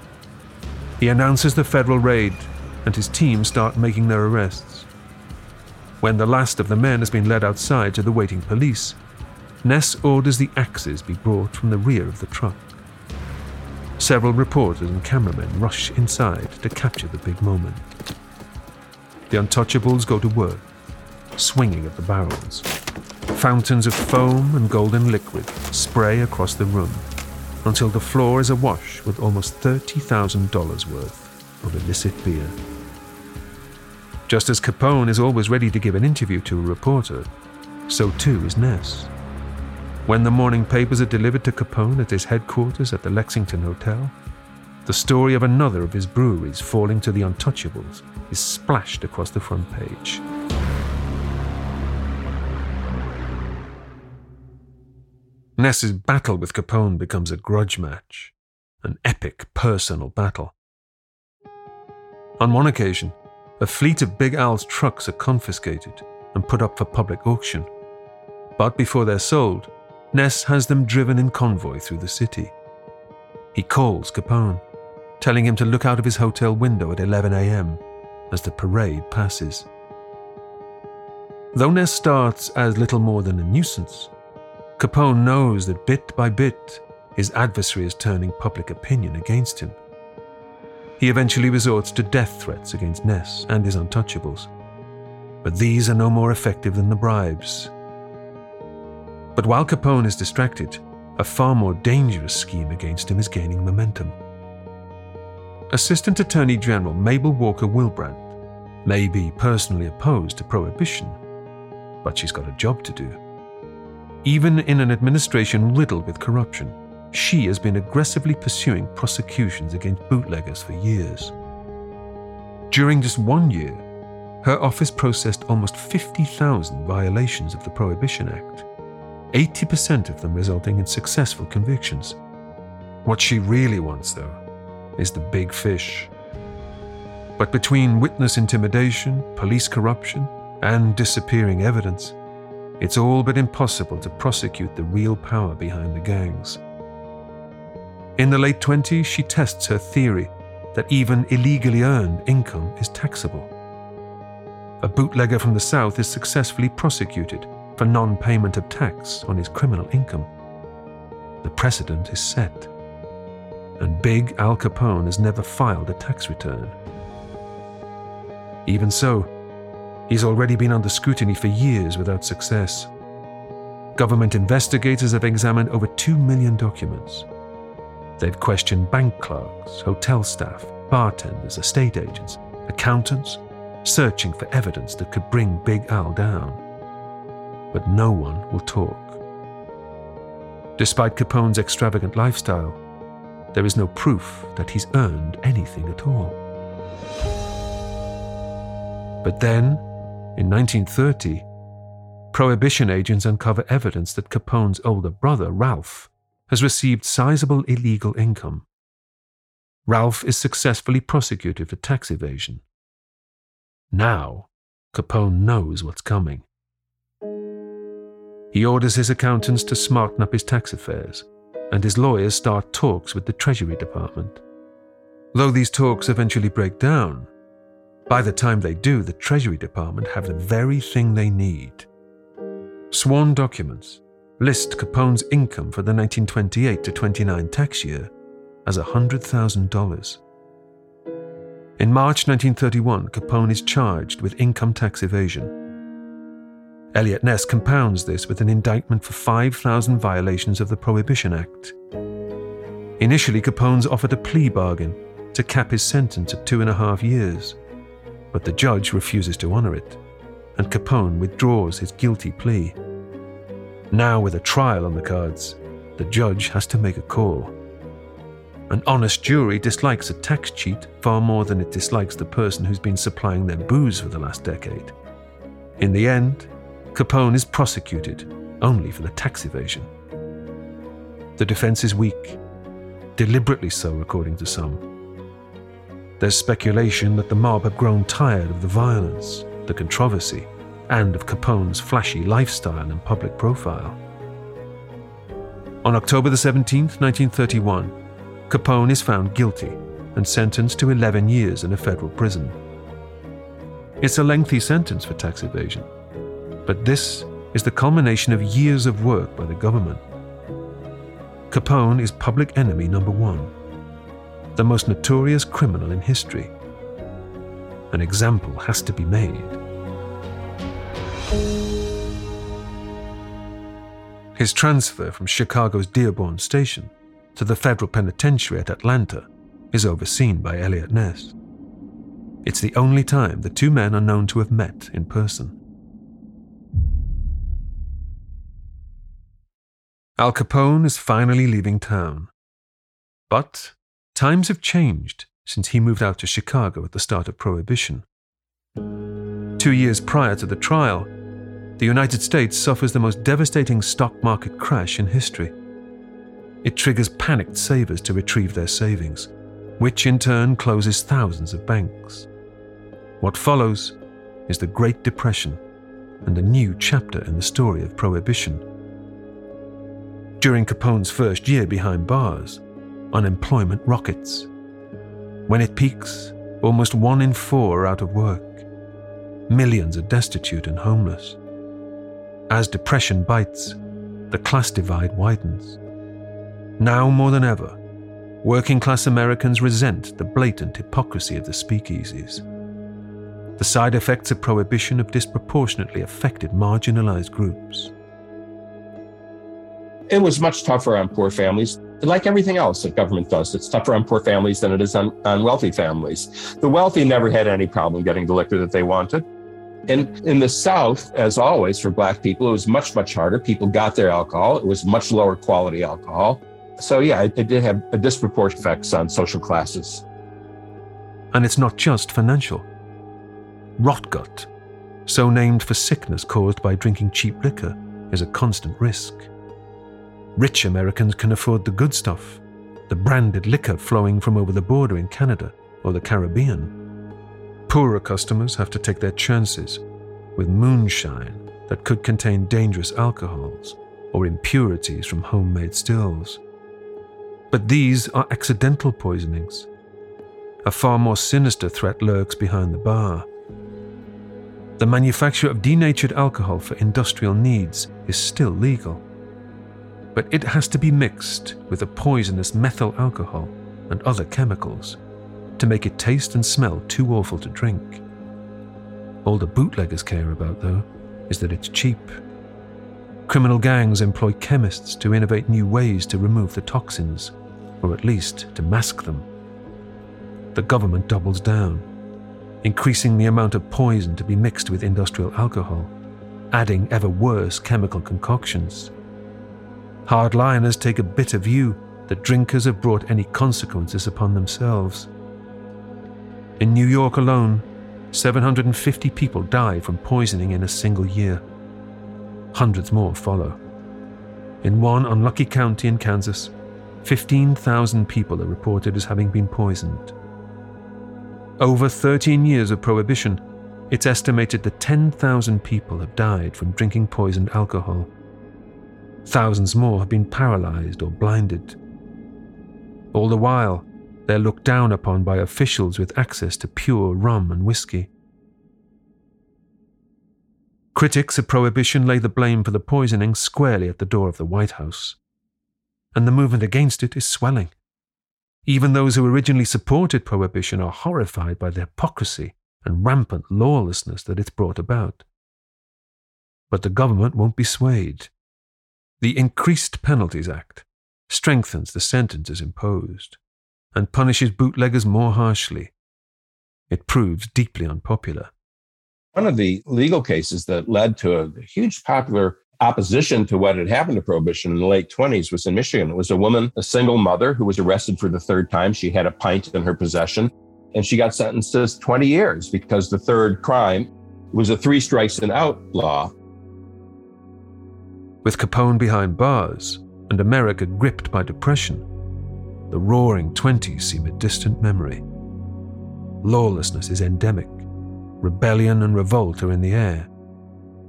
He announces the federal raid, and his team start making their arrests. When the last of the men has been led outside to the waiting police, Ness orders the axes be brought from the rear of the truck. Several reporters and cameramen rush inside to capture the big moment. The untouchables go to work, swinging at the barrels. Fountains of foam and golden liquid spray across the room until the floor is awash with almost $30,000 worth of illicit beer. Just as Capone is always ready to give an interview to a reporter, so too is Ness. When the morning papers are delivered to Capone at his headquarters at the Lexington Hotel, the story of another of his breweries falling to the untouchables is splashed across the front page. Ness's battle with Capone becomes a grudge match, an epic personal battle. On one occasion, a fleet of Big Al's trucks are confiscated and put up for public auction. But before they're sold, Ness has them driven in convoy through the city. He calls Capone, telling him to look out of his hotel window at 11 a.m. as the parade passes. Though Ness starts as little more than a nuisance, Capone knows that bit by bit his adversary is turning public opinion against him. He eventually resorts to death threats against Ness and his untouchables. But these are no more effective than the bribes. But while Capone is distracted, a far more dangerous scheme against him is gaining momentum. Assistant Attorney General Mabel Walker Willebrandt may be personally opposed to prohibition, but she's got a job to do. Even in an administration riddled with corruption, she has been aggressively pursuing prosecutions against bootleggers for years. During just one year, her office processed almost 50,000 violations of the Prohibition Act, 80% of them resulting in successful convictions. What she really wants, though, is the big fish. But between witness intimidation, police corruption, and disappearing evidence, it's all but impossible to prosecute the real power behind the gangs. In the late 20s, she tests her theory that even illegally earned income is taxable. A bootlegger from the South is successfully prosecuted for non payment of tax on his criminal income. The precedent is set, and Big Al Capone has never filed a tax return. Even so, he's already been under scrutiny for years without success. Government investigators have examined over 2 million documents They've questioned bank clerks, hotel staff, bartenders, estate agents, accountants, searching for evidence that could bring Big Al down. But no one will talk. Despite Capone's extravagant lifestyle, there is no proof that he's earned anything at all. But then, in 1930, Prohibition agents uncover evidence that Capone's older brother, Ralph, has received sizable illegal income. Ralph is successfully prosecuted for tax evasion. Now, Capone knows what's coming. He orders his accountants to smarten up his tax affairs, and his lawyers start talks with the Treasury Department. Though these talks eventually break down, by the time they do, the Treasury Department have the very thing they need sworn documents list Capone's income for the 1928 to 29 tax year as $100,000. In March 1931, Capone is charged with income tax evasion. Eliot Ness compounds this with an indictment for 5,000 violations of the Prohibition Act. Initially, Capone's offered a plea bargain to cap his sentence at two and a half years, but the judge refuses to honor it, and Capone withdraws his guilty plea. Now, with a trial on the cards, the judge has to make a call. An honest jury dislikes a tax cheat far more than it dislikes the person who's been supplying their booze for the last decade. In the end, Capone is prosecuted only for the tax evasion. The defense is weak, deliberately so, according to some. There's speculation that the mob have grown tired of the violence, the controversy, and of Capone's flashy lifestyle and public profile. On October 17, 1931, Capone is found guilty and sentenced to 11 years in a federal prison. It's a lengthy sentence for tax evasion, but this is the culmination of years of work by the government. Capone is public enemy number one, the most notorious criminal in history. An example has to be made. His transfer from Chicago's Dearborn Station to the federal penitentiary at Atlanta is overseen by Eliot Ness. It's the only time the two men are known to have met in person. Al Capone is finally leaving town. But times have changed since he moved out to Chicago at the start of Prohibition. Two years prior to the trial, the United States suffers the most devastating stock market crash in history. It triggers panicked savers to retrieve their savings, which in turn closes thousands of banks. What follows is the Great Depression and a new chapter in the story of Prohibition. During Capone's first year behind bars, unemployment rockets. When it peaks, almost one in four are out of work. Millions are destitute and homeless. As depression bites, the class divide widens. Now more than ever, working class Americans resent the blatant hypocrisy of the speakeasies. the side effects of prohibition have disproportionately affected marginalized groups. It was much tougher on poor families. Like everything else that government does, it's tougher on poor families than it is on, on wealthy families. The wealthy never had any problem getting the liquor that they wanted. And in the South, as always, for Black people, it was much, much harder. People got their alcohol, it was much lower quality alcohol. So, yeah, it, it did have a disproportionate effects on social classes. And it's not just financial. Rotgut, so named for sickness caused by drinking cheap liquor, is a constant risk. Rich Americans can afford the good stuff, the branded liquor flowing from over the border in Canada or the Caribbean. Poorer customers have to take their chances with moonshine that could contain dangerous alcohols or impurities from homemade stills. But these are accidental poisonings. A far more sinister threat lurks behind the bar. The manufacture of denatured alcohol for industrial needs is still legal. But it has to be mixed with a poisonous methyl alcohol and other chemicals to make it taste and smell too awful to drink. All the bootleggers care about, though, is that it's cheap. Criminal gangs employ chemists to innovate new ways to remove the toxins, or at least to mask them. The government doubles down increasing the amount of poison to be mixed with industrial alcohol, adding ever worse chemical concoctions. Hardliners take a bitter view that drinkers have brought any consequences upon themselves. In New York alone, 750 people die from poisoning in a single year. Hundreds more follow. In one unlucky county in Kansas, 15,000 people are reported as having been poisoned. Over 13 years of prohibition, it's estimated that 10,000 people have died from drinking poisoned alcohol. Thousands more have been paralyzed or blinded. All the while, they're looked down upon by officials with access to pure rum and whiskey. Critics of prohibition lay the blame for the poisoning squarely at the door of the White House. And the movement against it is swelling. Even those who originally supported prohibition are horrified by the hypocrisy and rampant lawlessness that it's brought about. But the government won't be swayed. The Increased Penalties Act strengthens the sentences imposed and punishes bootleggers more harshly. It proves deeply unpopular. One of the legal cases that led to a huge popular opposition to what had happened to prohibition in the late 20s was in Michigan. It was a woman, a single mother, who was arrested for the third time. She had a pint in her possession, and she got sentenced to 20 years because the third crime was a three strikes and out law. With Capone behind bars and America gripped by depression, the roaring 20s seem a distant memory. Lawlessness is endemic. Rebellion and revolt are in the air.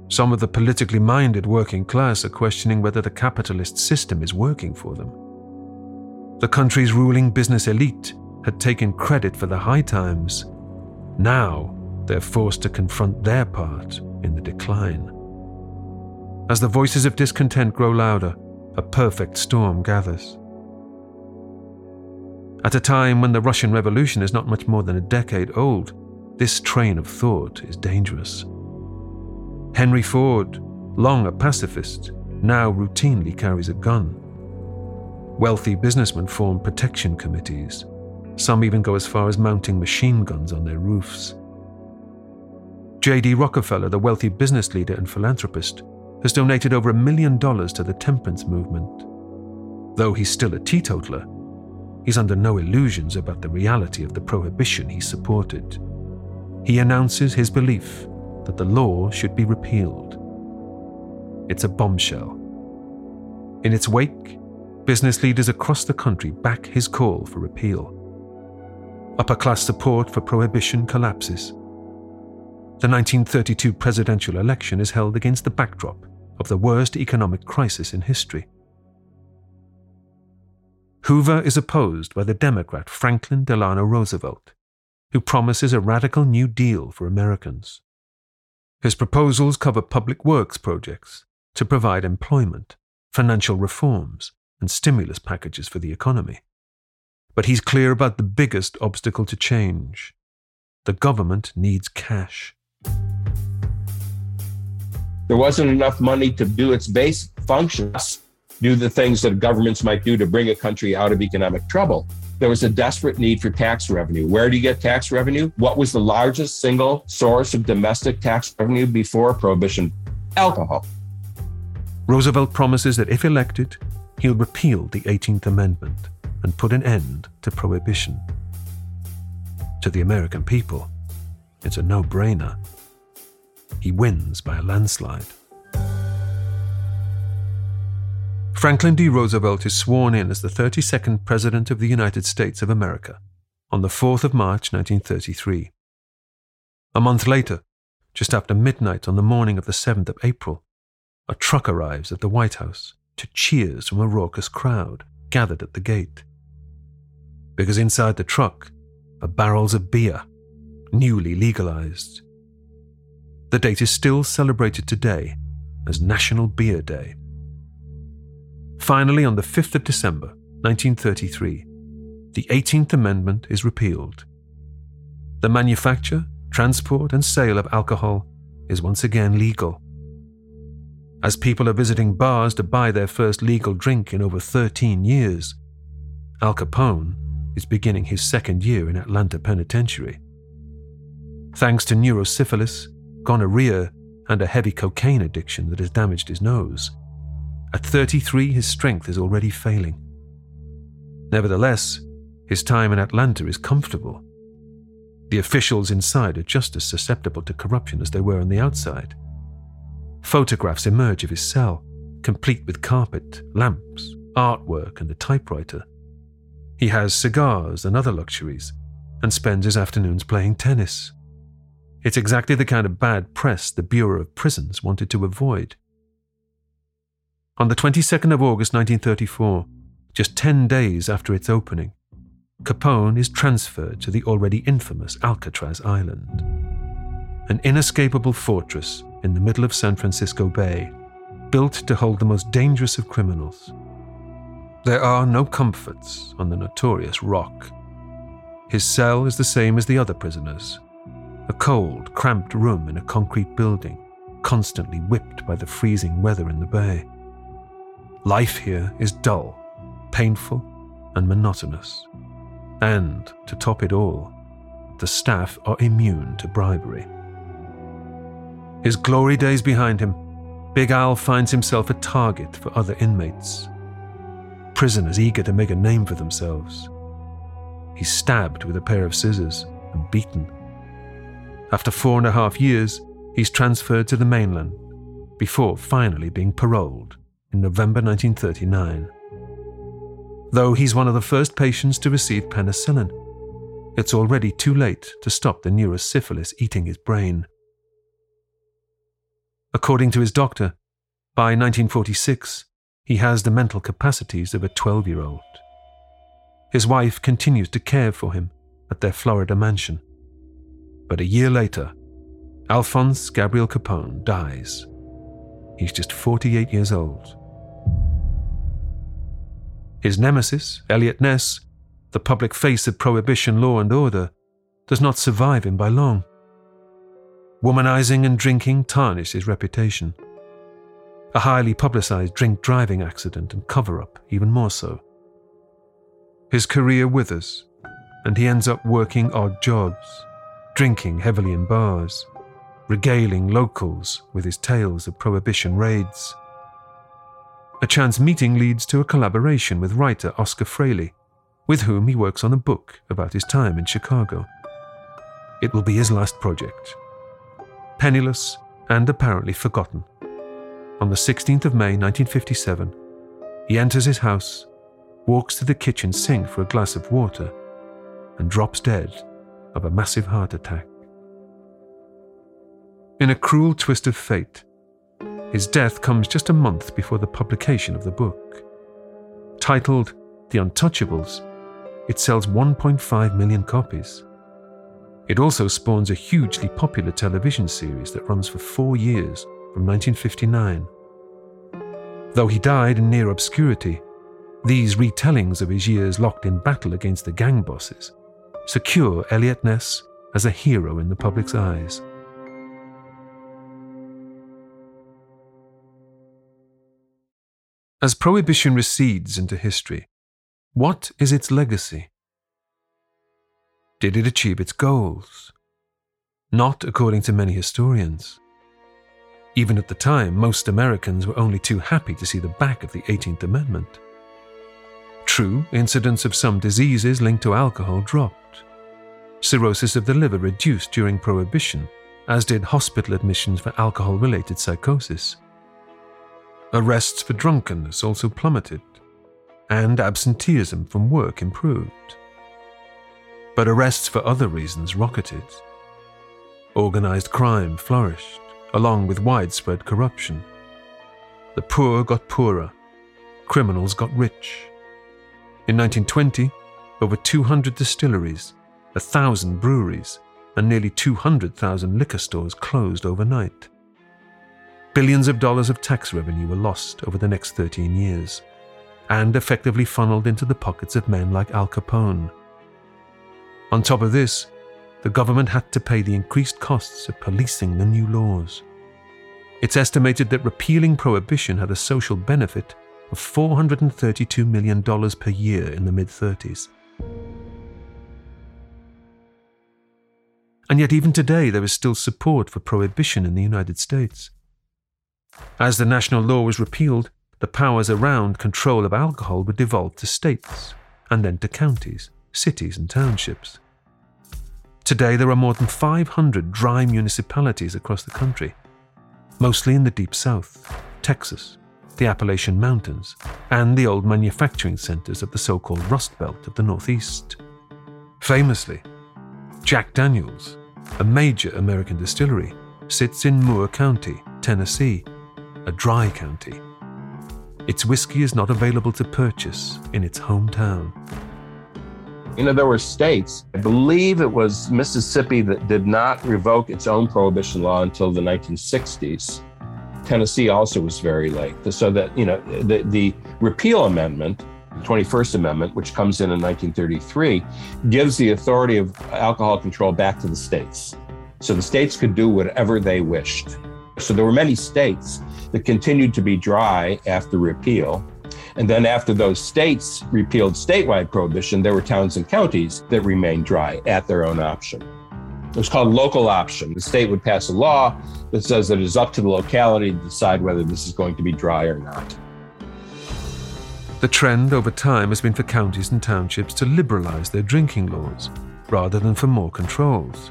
Some of the politically minded working class are questioning whether the capitalist system is working for them. The country's ruling business elite had taken credit for the high times. Now they're forced to confront their part in the decline. As the voices of discontent grow louder, a perfect storm gathers. At a time when the Russian Revolution is not much more than a decade old, this train of thought is dangerous. Henry Ford, long a pacifist, now routinely carries a gun. Wealthy businessmen form protection committees. Some even go as far as mounting machine guns on their roofs. J.D. Rockefeller, the wealthy business leader and philanthropist, has donated over a million dollars to the temperance movement. Though he's still a teetotaler, he's under no illusions about the reality of the prohibition he supported. He announces his belief that the law should be repealed. It's a bombshell. In its wake, business leaders across the country back his call for repeal. Upper class support for prohibition collapses. The 1932 presidential election is held against the backdrop of the worst economic crisis in history. Hoover is opposed by the Democrat Franklin Delano Roosevelt, who promises a radical New Deal for Americans. His proposals cover public works projects to provide employment, financial reforms, and stimulus packages for the economy. But he's clear about the biggest obstacle to change the government needs cash. There wasn't enough money to do its base functions, do the things that governments might do to bring a country out of economic trouble. There was a desperate need for tax revenue. Where do you get tax revenue? What was the largest single source of domestic tax revenue before Prohibition? Alcohol. Roosevelt promises that if elected, he'll repeal the 18th Amendment and put an end to Prohibition. To the American people, it's a no brainer. He wins by a landslide. Franklin D. Roosevelt is sworn in as the 32nd President of the United States of America on the 4th of March 1933. A month later, just after midnight on the morning of the 7th of April, a truck arrives at the White House to cheers from a raucous crowd gathered at the gate. Because inside the truck are barrels of beer, newly legalized. The date is still celebrated today as National Beer Day. Finally, on the 5th of December, 1933, the 18th Amendment is repealed. The manufacture, transport, and sale of alcohol is once again legal. As people are visiting bars to buy their first legal drink in over 13 years, Al Capone is beginning his second year in Atlanta Penitentiary. Thanks to neurosyphilis, gonorrhea, and a heavy cocaine addiction that has damaged his nose, at 33, his strength is already failing. Nevertheless, his time in Atlanta is comfortable. The officials inside are just as susceptible to corruption as they were on the outside. Photographs emerge of his cell, complete with carpet, lamps, artwork, and a typewriter. He has cigars and other luxuries, and spends his afternoons playing tennis. It's exactly the kind of bad press the Bureau of Prisons wanted to avoid. On the 22nd of August 1934, just 10 days after its opening, Capone is transferred to the already infamous Alcatraz Island. An inescapable fortress in the middle of San Francisco Bay, built to hold the most dangerous of criminals. There are no comforts on the notorious Rock. His cell is the same as the other prisoners a cold, cramped room in a concrete building, constantly whipped by the freezing weather in the bay. Life here is dull, painful, and monotonous. And, to top it all, the staff are immune to bribery. His glory days behind him, Big Al finds himself a target for other inmates. Prisoners eager to make a name for themselves. He's stabbed with a pair of scissors and beaten. After four and a half years, he's transferred to the mainland before finally being paroled in November 1939. Though he's one of the first patients to receive penicillin, it's already too late to stop the neurosyphilis eating his brain. According to his doctor, by 1946, he has the mental capacities of a 12 year old. His wife continues to care for him at their Florida mansion. But a year later, Alphonse Gabriel Capone dies. He's just 48 years old. His nemesis, Eliot Ness, the public face of prohibition law and order, does not survive him by long. Womanizing and drinking tarnish his reputation. A highly publicized drink driving accident and cover up, even more so. His career withers, and he ends up working odd jobs, drinking heavily in bars, regaling locals with his tales of prohibition raids. A chance meeting leads to a collaboration with writer Oscar Fraley, with whom he works on a book about his time in Chicago. It will be his last project. Penniless and apparently forgotten. On the 16th of May 1957, he enters his house, walks to the kitchen sink for a glass of water, and drops dead of a massive heart attack. In a cruel twist of fate, his death comes just a month before the publication of the book. Titled The Untouchables, it sells 1.5 million copies. It also spawns a hugely popular television series that runs for four years from 1959. Though he died in near obscurity, these retellings of his years locked in battle against the gang bosses secure Eliot Ness as a hero in the public's eyes. As Prohibition recedes into history, what is its legacy? Did it achieve its goals? Not according to many historians. Even at the time, most Americans were only too happy to see the back of the 18th Amendment. True, incidents of some diseases linked to alcohol dropped. Cirrhosis of the liver reduced during Prohibition, as did hospital admissions for alcohol related psychosis. Arrests for drunkenness also plummeted, and absenteeism from work improved. But arrests for other reasons rocketed. Organized crime flourished, along with widespread corruption. The poor got poorer, criminals got rich. In 1920, over 200 distilleries, 1,000 breweries, and nearly 200,000 liquor stores closed overnight. Billions of dollars of tax revenue were lost over the next 13 years, and effectively funneled into the pockets of men like Al Capone. On top of this, the government had to pay the increased costs of policing the new laws. It's estimated that repealing prohibition had a social benefit of $432 million per year in the mid 30s. And yet, even today, there is still support for prohibition in the United States. As the national law was repealed, the powers around control of alcohol were devolved to states, and then to counties, cities, and townships. Today, there are more than 500 dry municipalities across the country, mostly in the Deep South, Texas, the Appalachian Mountains, and the old manufacturing centers of the so called Rust Belt of the Northeast. Famously, Jack Daniels, a major American distillery, sits in Moore County, Tennessee, a dry county. Its whiskey is not available to purchase in its hometown. You know, there were states, I believe it was Mississippi, that did not revoke its own prohibition law until the 1960s. Tennessee also was very late. So that, you know, the, the repeal amendment, 21st Amendment, which comes in in 1933, gives the authority of alcohol control back to the states. So the states could do whatever they wished. So there were many states that continued to be dry after repeal. And then after those states repealed statewide prohibition, there were towns and counties that remained dry at their own option. It was called local option. The state would pass a law that says that it is up to the locality to decide whether this is going to be dry or not. The trend over time has been for counties and townships to liberalize their drinking laws rather than for more controls.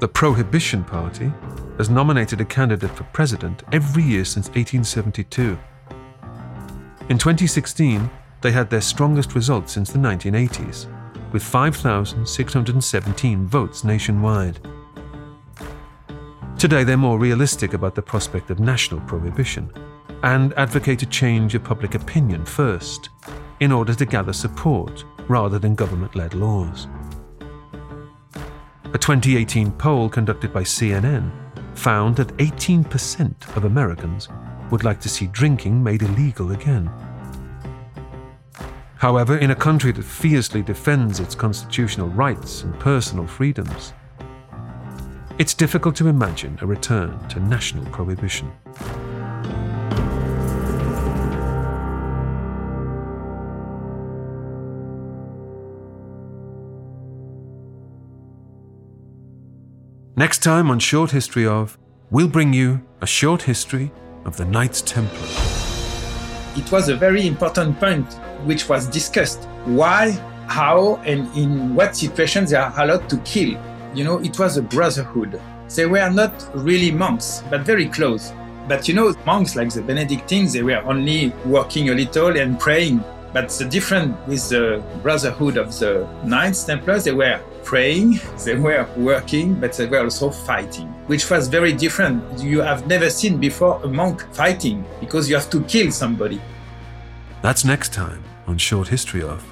The Prohibition Party has nominated a candidate for president every year since 1872. In 2016, they had their strongest result since the 1980s, with 5,617 votes nationwide. Today, they're more realistic about the prospect of national prohibition and advocate a change of public opinion first, in order to gather support rather than government led laws. A 2018 poll conducted by CNN found that 18% of Americans would like to see drinking made illegal again. However, in a country that fiercely defends its constitutional rights and personal freedoms, it's difficult to imagine a return to national prohibition. Next time on Short History of, we'll bring you a short history of the Knights Templar. It was a very important point which was discussed. Why, how, and in what situations they are allowed to kill. You know, it was a brotherhood. They were not really monks, but very close. But you know, monks like the Benedictines, they were only working a little and praying. But the difference with the brotherhood of the Knights Templars, they were praying, [laughs] they were working, but they were also fighting, which was very different. You have never seen before a monk fighting because you have to kill somebody. That's next time on Short History of